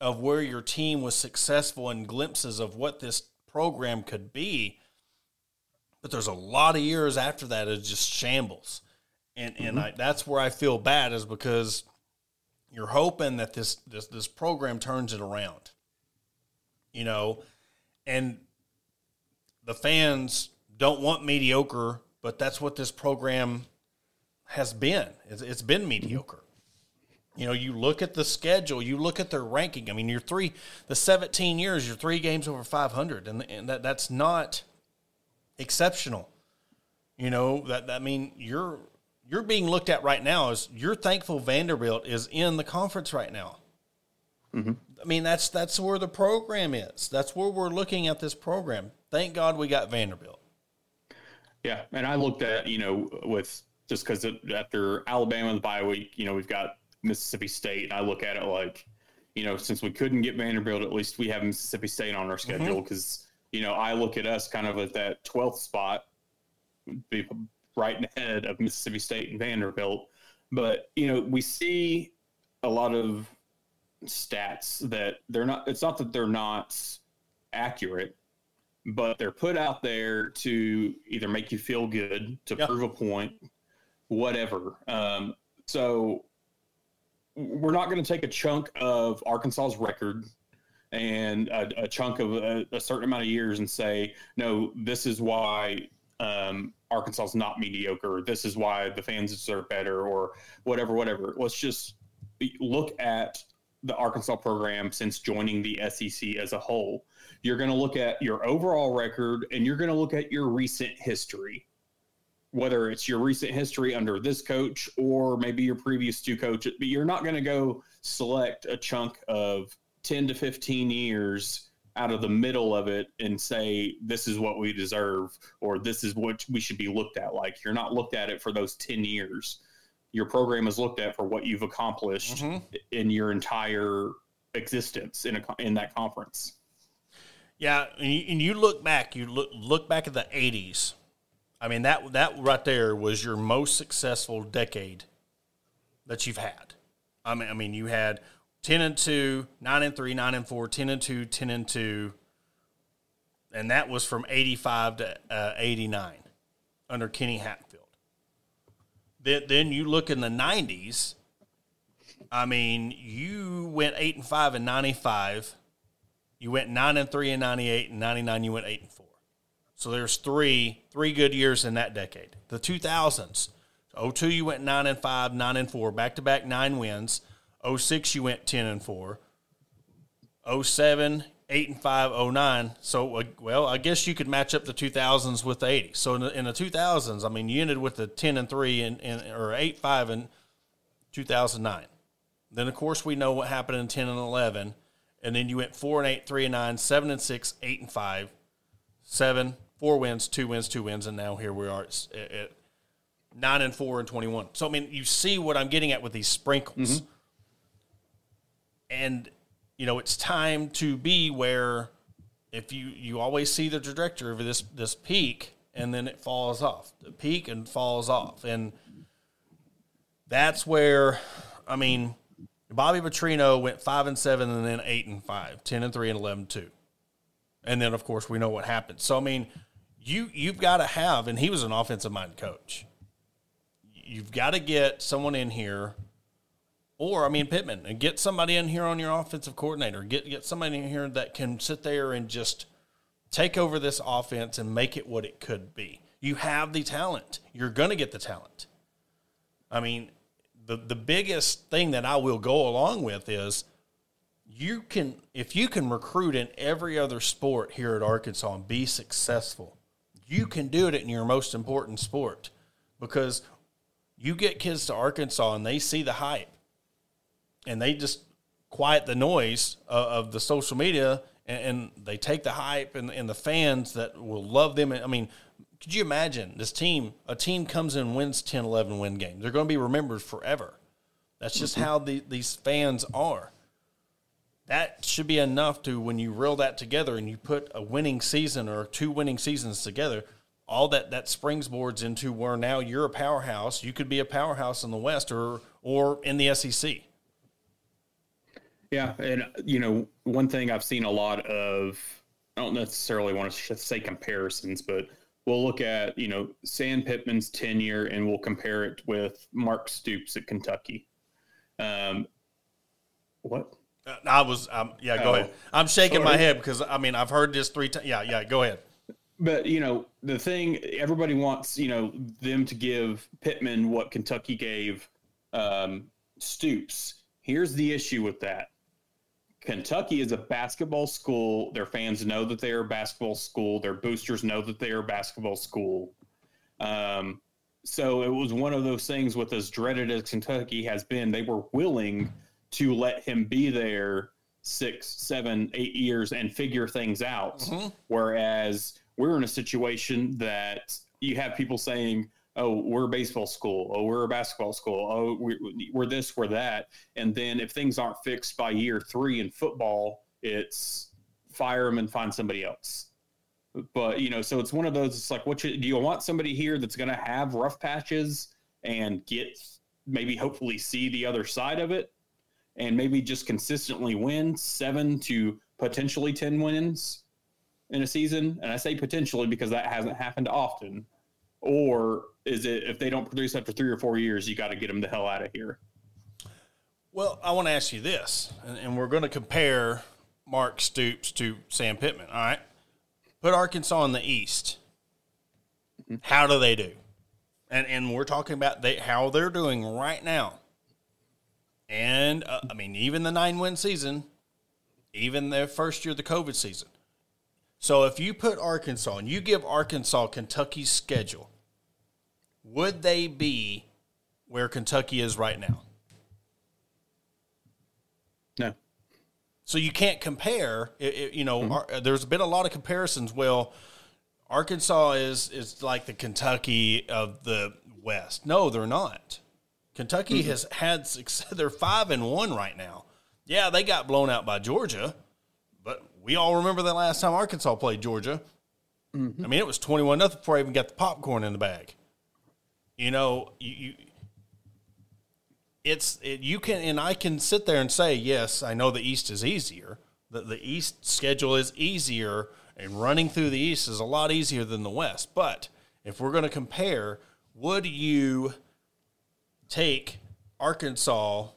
of where your team was successful and glimpses of what this program could be. But there's a lot of years after that of just shambles. And, mm-hmm. and I, that's where I feel bad is because you're hoping that this, this, this program turns it around, you know, and the fans don't want mediocre, but that's what this program has been. it's, it's been mediocre. You know, you look at the schedule, you look at their ranking. I mean, you're three, the 17 years, you're three games over 500, and, and that that's not exceptional. You know that, that mean you're you're being looked at right now as you're thankful Vanderbilt is in the conference right now. Mm-hmm. I mean that's that's where the program is. That's where we're looking at this program. Thank God we got Vanderbilt. Yeah, and I looked at you know with just because after Alabama the bye week, you know we've got Mississippi State. and I look at it like, you know, since we couldn't get Vanderbilt, at least we have Mississippi State on our schedule because, mm-hmm. you know, I look at us kind of at that 12th spot, be right ahead of Mississippi State and Vanderbilt. But, you know, we see a lot of stats that they're not, it's not that they're not accurate, but they're put out there to either make you feel good, to yep. prove a point, whatever. Um, so we're not going to take a chunk of Arkansas's record and a, a chunk of a, a, certain amount of years and say, no, this is why um, Arkansas is not mediocre. This is why the fans deserve better, or whatever, whatever. Let's just look at the Arkansas program since joining the SEC as a whole. You're going to look at your overall record and you're going to look at your recent history. Whether it's your recent history under this coach or maybe your previous two coaches, but you're not going to go select a chunk of 10 to 15 years out of the middle of it and say this is what we deserve or this is what we should be looked at like. You're not looked at it for those 10 years your program is looked at for what you've accomplished mm-hmm. in your entire existence in a, in that conference yeah and you look back you look look back at the 80s I mean that that right there was your most successful decade that you've had. I mean, I mean you had ten and two, nine and three, nine and four, 10 and two, 10 and two, and that was from eighty five to uh, eighty nine under Kenny Hatfield. Then, then you look in the nineties. I mean, you went eight and five in ninety five. You went nine and three in ninety eight and ninety nine. You went eight and four. So there's three three good years in that decade. The 2000s. 02 you went 9 and 5, 9 and 4, back to back 9 wins. 06 you went 10 and 4. 07 8 and five oh nine. so uh, well i guess you could match up the 2000s with the 80s so in the, in the 2000s i mean you ended with the 10 and 3 and, and or 8 5 in 2009 then of course we know what happened in 10 and 11 and then you went 4 and 8 3 and 9 7 and 6 8 and 5 7 four wins, two wins, two wins, and now here we are at, at nine and four and twenty one. So I mean, you see what I'm getting at with these sprinkles, mm-hmm. and you know it's time to be where if you you always see the trajectory of this this peak and then it falls off, the peak and falls off, and that's where I mean. Bobby Petrino went five and seven, and then eight and five, 10 and three, and 11 two. And then, of course, we know what happened. So, I mean, you you've got to have, and he was an offensive mind coach. You've got to get someone in here, or I mean Pittman, and get somebody in here on your offensive coordinator. Get get somebody in here that can sit there and just take over this offense and make it what it could be. You have the talent. You're going to get the talent. I mean, the the biggest thing that I will go along with is you can if you can recruit in every other sport here at Arkansas and be successful you can do it in your most important sport because you get kids to Arkansas and they see the hype and they just quiet the noise of, of the social media and, and they take the hype and, and the fans that will love them. I mean, could you imagine this team? A team comes in, wins 10, 11 win games. They're going to be remembered forever. That's just how the, these fans are. That should be enough to when you reel that together and you put a winning season or two winning seasons together. All that that springboards into where now you're a powerhouse. You could be a powerhouse in the West or or in the SEC. Yeah, and you know, one thing I've seen a lot of, I don't necessarily want to say comparisons, but we'll look at you know Sam Pittman's tenure and we'll compare it with Mark Stoops at Kentucky. Um, what? Uh, I was, um, yeah. Go oh, ahead. I'm shaking sorry. my head because I mean I've heard this three times. Yeah, yeah. Go ahead. But you know the thing, everybody wants you know them to give Pittman what Kentucky gave um, Stoops. Here's the issue with that. Kentucky is a basketball school. Their fans know that they are a basketball school. Their boosters know that they are a basketball school. Um, so it was one of those things with as dreaded as Kentucky has been, they were willing to let him be there six, seven, eight years and figure things out. Mm-hmm. Whereas we're in a situation that you have people saying, oh, we're a baseball school. Oh, we're a basketball school. Oh, we're this, we're that. And then if things aren't fixed by year three in football, it's fire them and find somebody else. But, you know, so it's one of those, it's like, what you, do you want somebody here that's going to have rough patches and get maybe hopefully see the other side of it and maybe just consistently win seven to potentially 10 wins in a season? And I say potentially because that hasn't happened often or is it if they don't produce after three or four years, you got to get them the hell out of here? Well, I want to ask you this, and, and we're going to compare Mark Stoops to Sam Pittman. All right, put Arkansas in the East. Mm-hmm. How do they do? And and we're talking about they how they're doing right now. And uh, I mean, even the nine win season, even their first year of the COVID season. So if you put Arkansas and you give Arkansas Kentucky's schedule, would they be where Kentucky is right now? No. So you can't compare. It, it, you know, mm-hmm. there's been a lot of comparisons. Well, Arkansas is is like the Kentucky of the West. No, they're not. Kentucky mm-hmm. has had success. They're five and one right now. Yeah, they got blown out by Georgia, but we all remember the last time Arkansas played Georgia. Mm-hmm. I mean, it was twenty one nothing before I even got the popcorn in the bag. You know, you, you it's it, you can and I can sit there and say yes, I know the East is easier. The the East schedule is easier, and running through the East is a lot easier than the West. But if we're going to compare, would you take Arkansas?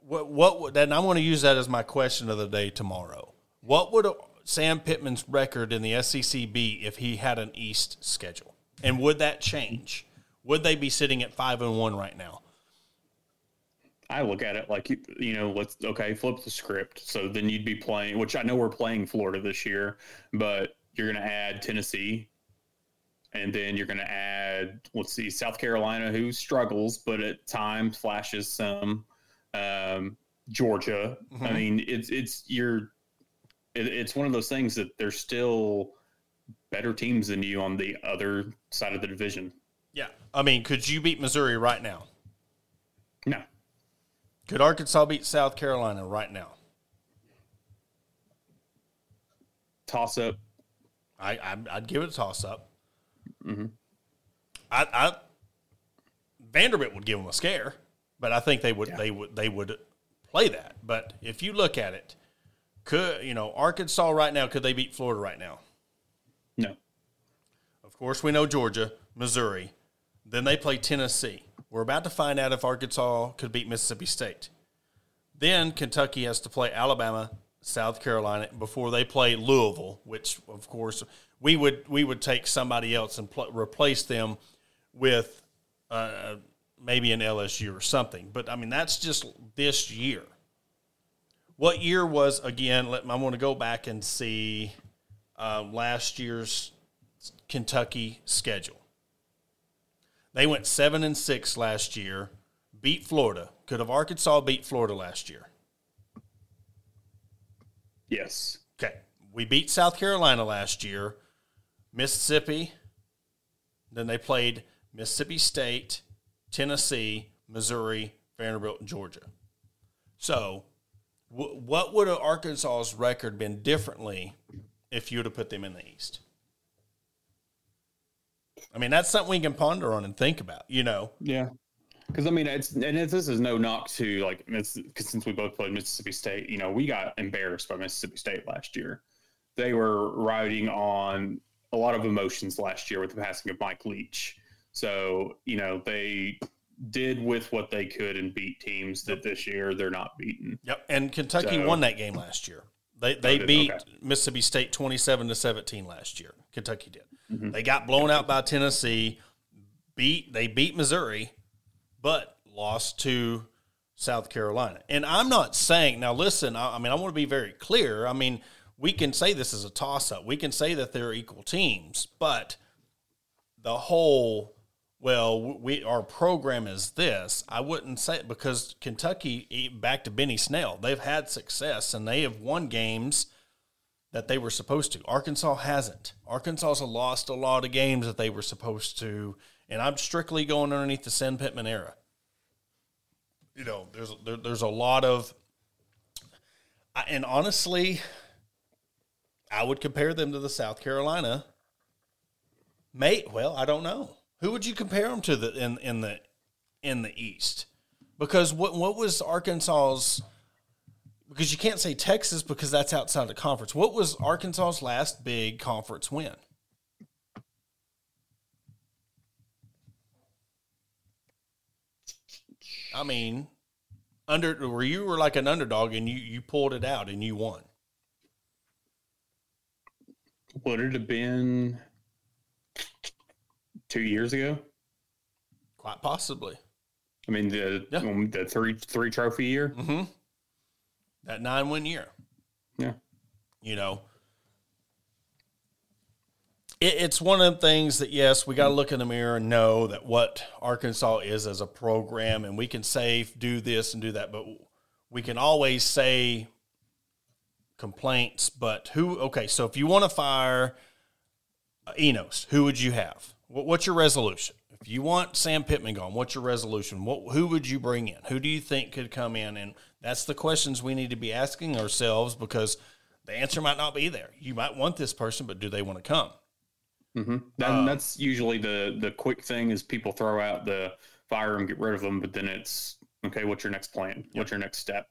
What what would and I want to use that as my question of the day tomorrow. What would Sam Pittman's record in the SEC be if he had an East schedule? And would that change? Would they be sitting at five and one right now? I look at it like you know, let's okay, flip the script. So then you'd be playing, which I know we're playing Florida this year, but you're going to add Tennessee, and then you're going to add let's see, South Carolina, who struggles but at times flashes some. Um, Georgia. Mm-hmm. I mean, it's it's you're it, it's one of those things that there's still better teams than you on the other side of the division. I mean, could you beat Missouri right now? No. Could Arkansas beat South Carolina right now? Toss up. I, I would give it a toss up. Mm-hmm. I, I Vanderbilt would give them a scare, but I think they would yeah. they would they would play that. But if you look at it, could you know Arkansas right now? Could they beat Florida right now? No. Of course, we know Georgia, Missouri, then they play Tennessee. We're about to find out if Arkansas could beat Mississippi State. Then Kentucky has to play Alabama, South Carolina before they play Louisville, which of course we would we would take somebody else and pl- replace them with uh, maybe an LSU or something. But I mean that's just this year. What year was again? Let I want to go back and see uh, last year's Kentucky schedule. They went seven and six last year, beat Florida. Could have Arkansas beat Florida last year? Yes. Okay, we beat South Carolina last year, Mississippi. Then they played Mississippi State, Tennessee, Missouri, Vanderbilt, and Georgia. So, w- what would Arkansas's record been differently if you would have put them in the East? I mean, that's something we can ponder on and think about. You know, Yeah. Because I mean, it's and it's, this is no knock to like it's, cause since we both played Mississippi State, you know, we got embarrassed by Mississippi State last year. They were riding on a lot of emotions last year with the passing of Mike Leach. So you know, they did with what they could and beat teams that this year they're not beaten. Yep, and Kentucky So- won that game last year. They oh, they did? beat Okay. Mississippi State twenty seven to seventeen last year. Kentucky did. Mm-hmm. They got blown out by Tennessee. Beat they beat Missouri, but lost to South Carolina. And I'm not saying now. Listen, I, I mean I want to be very clear. I mean we can say this is a toss up. We can say that they're equal teams, but the whole well we our program is this i wouldn't say it because kentucky back to benny snell they've had success and they have won games that they were supposed to arkansas hasn't arkansas has lost a lot of games that they were supposed to and i'm strictly going underneath the sam pittman era you know there's there, there's a lot of and honestly i would compare them to the south carolina Mate, well, I don't know. Who would you compare them to the in in the in the East? Because what what was Arkansas's? Because you can't say Texas because that's outside the conference. What was Arkansas's last big conference win? I mean, under where you were like an underdog and you you pulled it out and you won. Would it have been two years ago? Quite possibly. I mean the Yeah. the three three trophy year. Mm-hmm. That nine win year. Yeah. You know, it, it's one of the things that, yes, we got to look in the mirror and know that what Arkansas is as a program, and we can say, do this and do that, but we can always say complaints. But who, okay, so if you want to fire uh, Enos, who would you have? What, what's your resolution? If you want Sam Pittman gone, what's your resolution? What who would you bring in? Who do you think could come in? And that's the questions we need to be asking ourselves because the answer might not be there. You might want this person, but do they want to come? Mm-hmm. That, Um, that's usually the the quick thing is people throw out the fire them, get rid of them, but then it's okay. What's your next plan? What's your next step?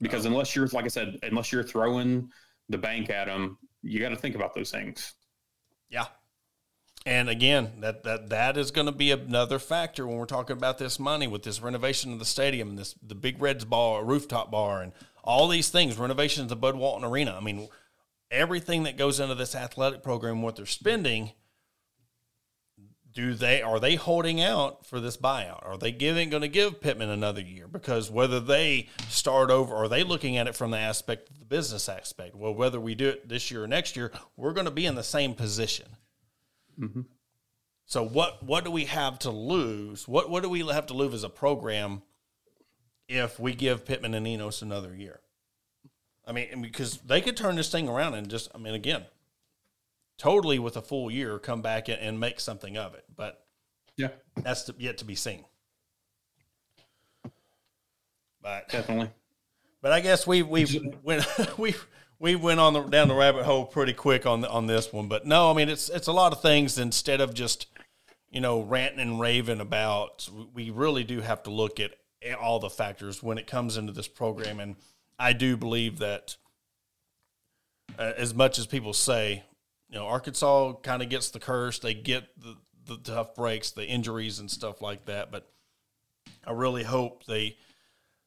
Because unless you're like I said, unless you're throwing the bank at them, you got to think about those things. Yeah. And again, that that that is going to be another factor when we're talking about this money with this renovation of the stadium and this the Big Reds bar, rooftop bar, and all these things, renovations of Bud Walton Arena. I mean, everything that goes into this athletic program, what they're spending, do they are they holding out for this buyout? Are they giving going to give Pittman another year? Because whether they start over, are they looking at it from the aspect the business aspect? Well, whether we do it this year or next year, we're going to be in the same position. Mm-hmm. So what what do we have to lose? What what do we have to lose as a program if we give Pittman and Enos another year? I mean, because they could turn this thing around and just I mean again, totally with a full year come back and, make something of it. But Yeah, that's to, yet to be seen. But definitely. but I guess we we went we we went on the down the rabbit hole pretty quick on on this one. But no, I mean it's it's a lot of things instead of just you know ranting and raving about. We really do have to look at all the factors when it comes into this program, and I do believe that uh, as much as people say, you know, Arkansas kind of gets the curse. They get the, the tough breaks, the injuries, and stuff like that. But I really hope they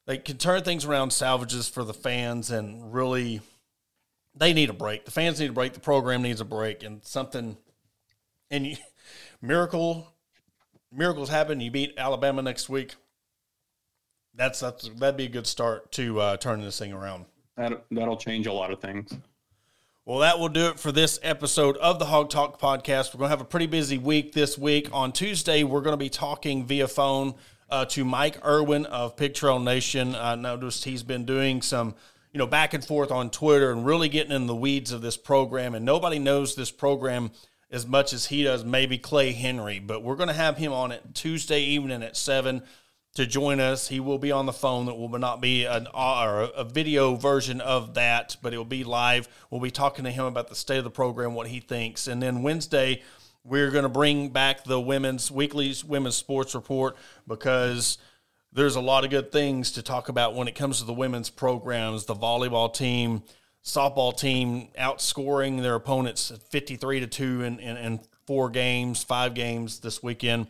they can turn things around, salvages for the fans, and really they need a break. The fans need a break. The program needs a break, and something. And you, miracle, miracles happen. You beat Alabama next week. That's that's that'd be a good start to uh, turning this thing around. That that'll change a lot of things. Well, that will do it for this episode of the Hog Talk podcast. We're going to have a pretty busy week this week. On Tuesday, we're going to be talking via phone uh, to Mike Irwin of Pig Trail Nation. I noticed he's been doing some you know, back and forth on Twitter and really getting in the weeds of this program. And nobody knows this program as much as he does, maybe Clay Henry. But we're going to have him on it Tuesday evening at 7 to join us. He will be on the phone. That will not be an or a video version of that, but it will be live. We'll be talking to him about the state of the program, what he thinks, and then Wednesday we're going to bring back the women's weekly women's sports report because there's a lot of good things to talk about when it comes to the women's programs. The volleyball team, softball team outscoring their opponents 53 to 2 in, in, in four games, five games this weekend.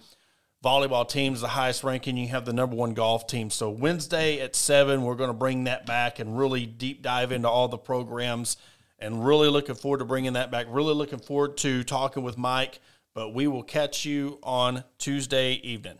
Volleyball team is the highest ranking. You have the number one golf team. So Wednesday at 7, we're going to bring that back and really deep dive into all the programs and really looking forward to bringing that back. Really looking forward to talking with Mike, but we will catch you on Tuesday evening.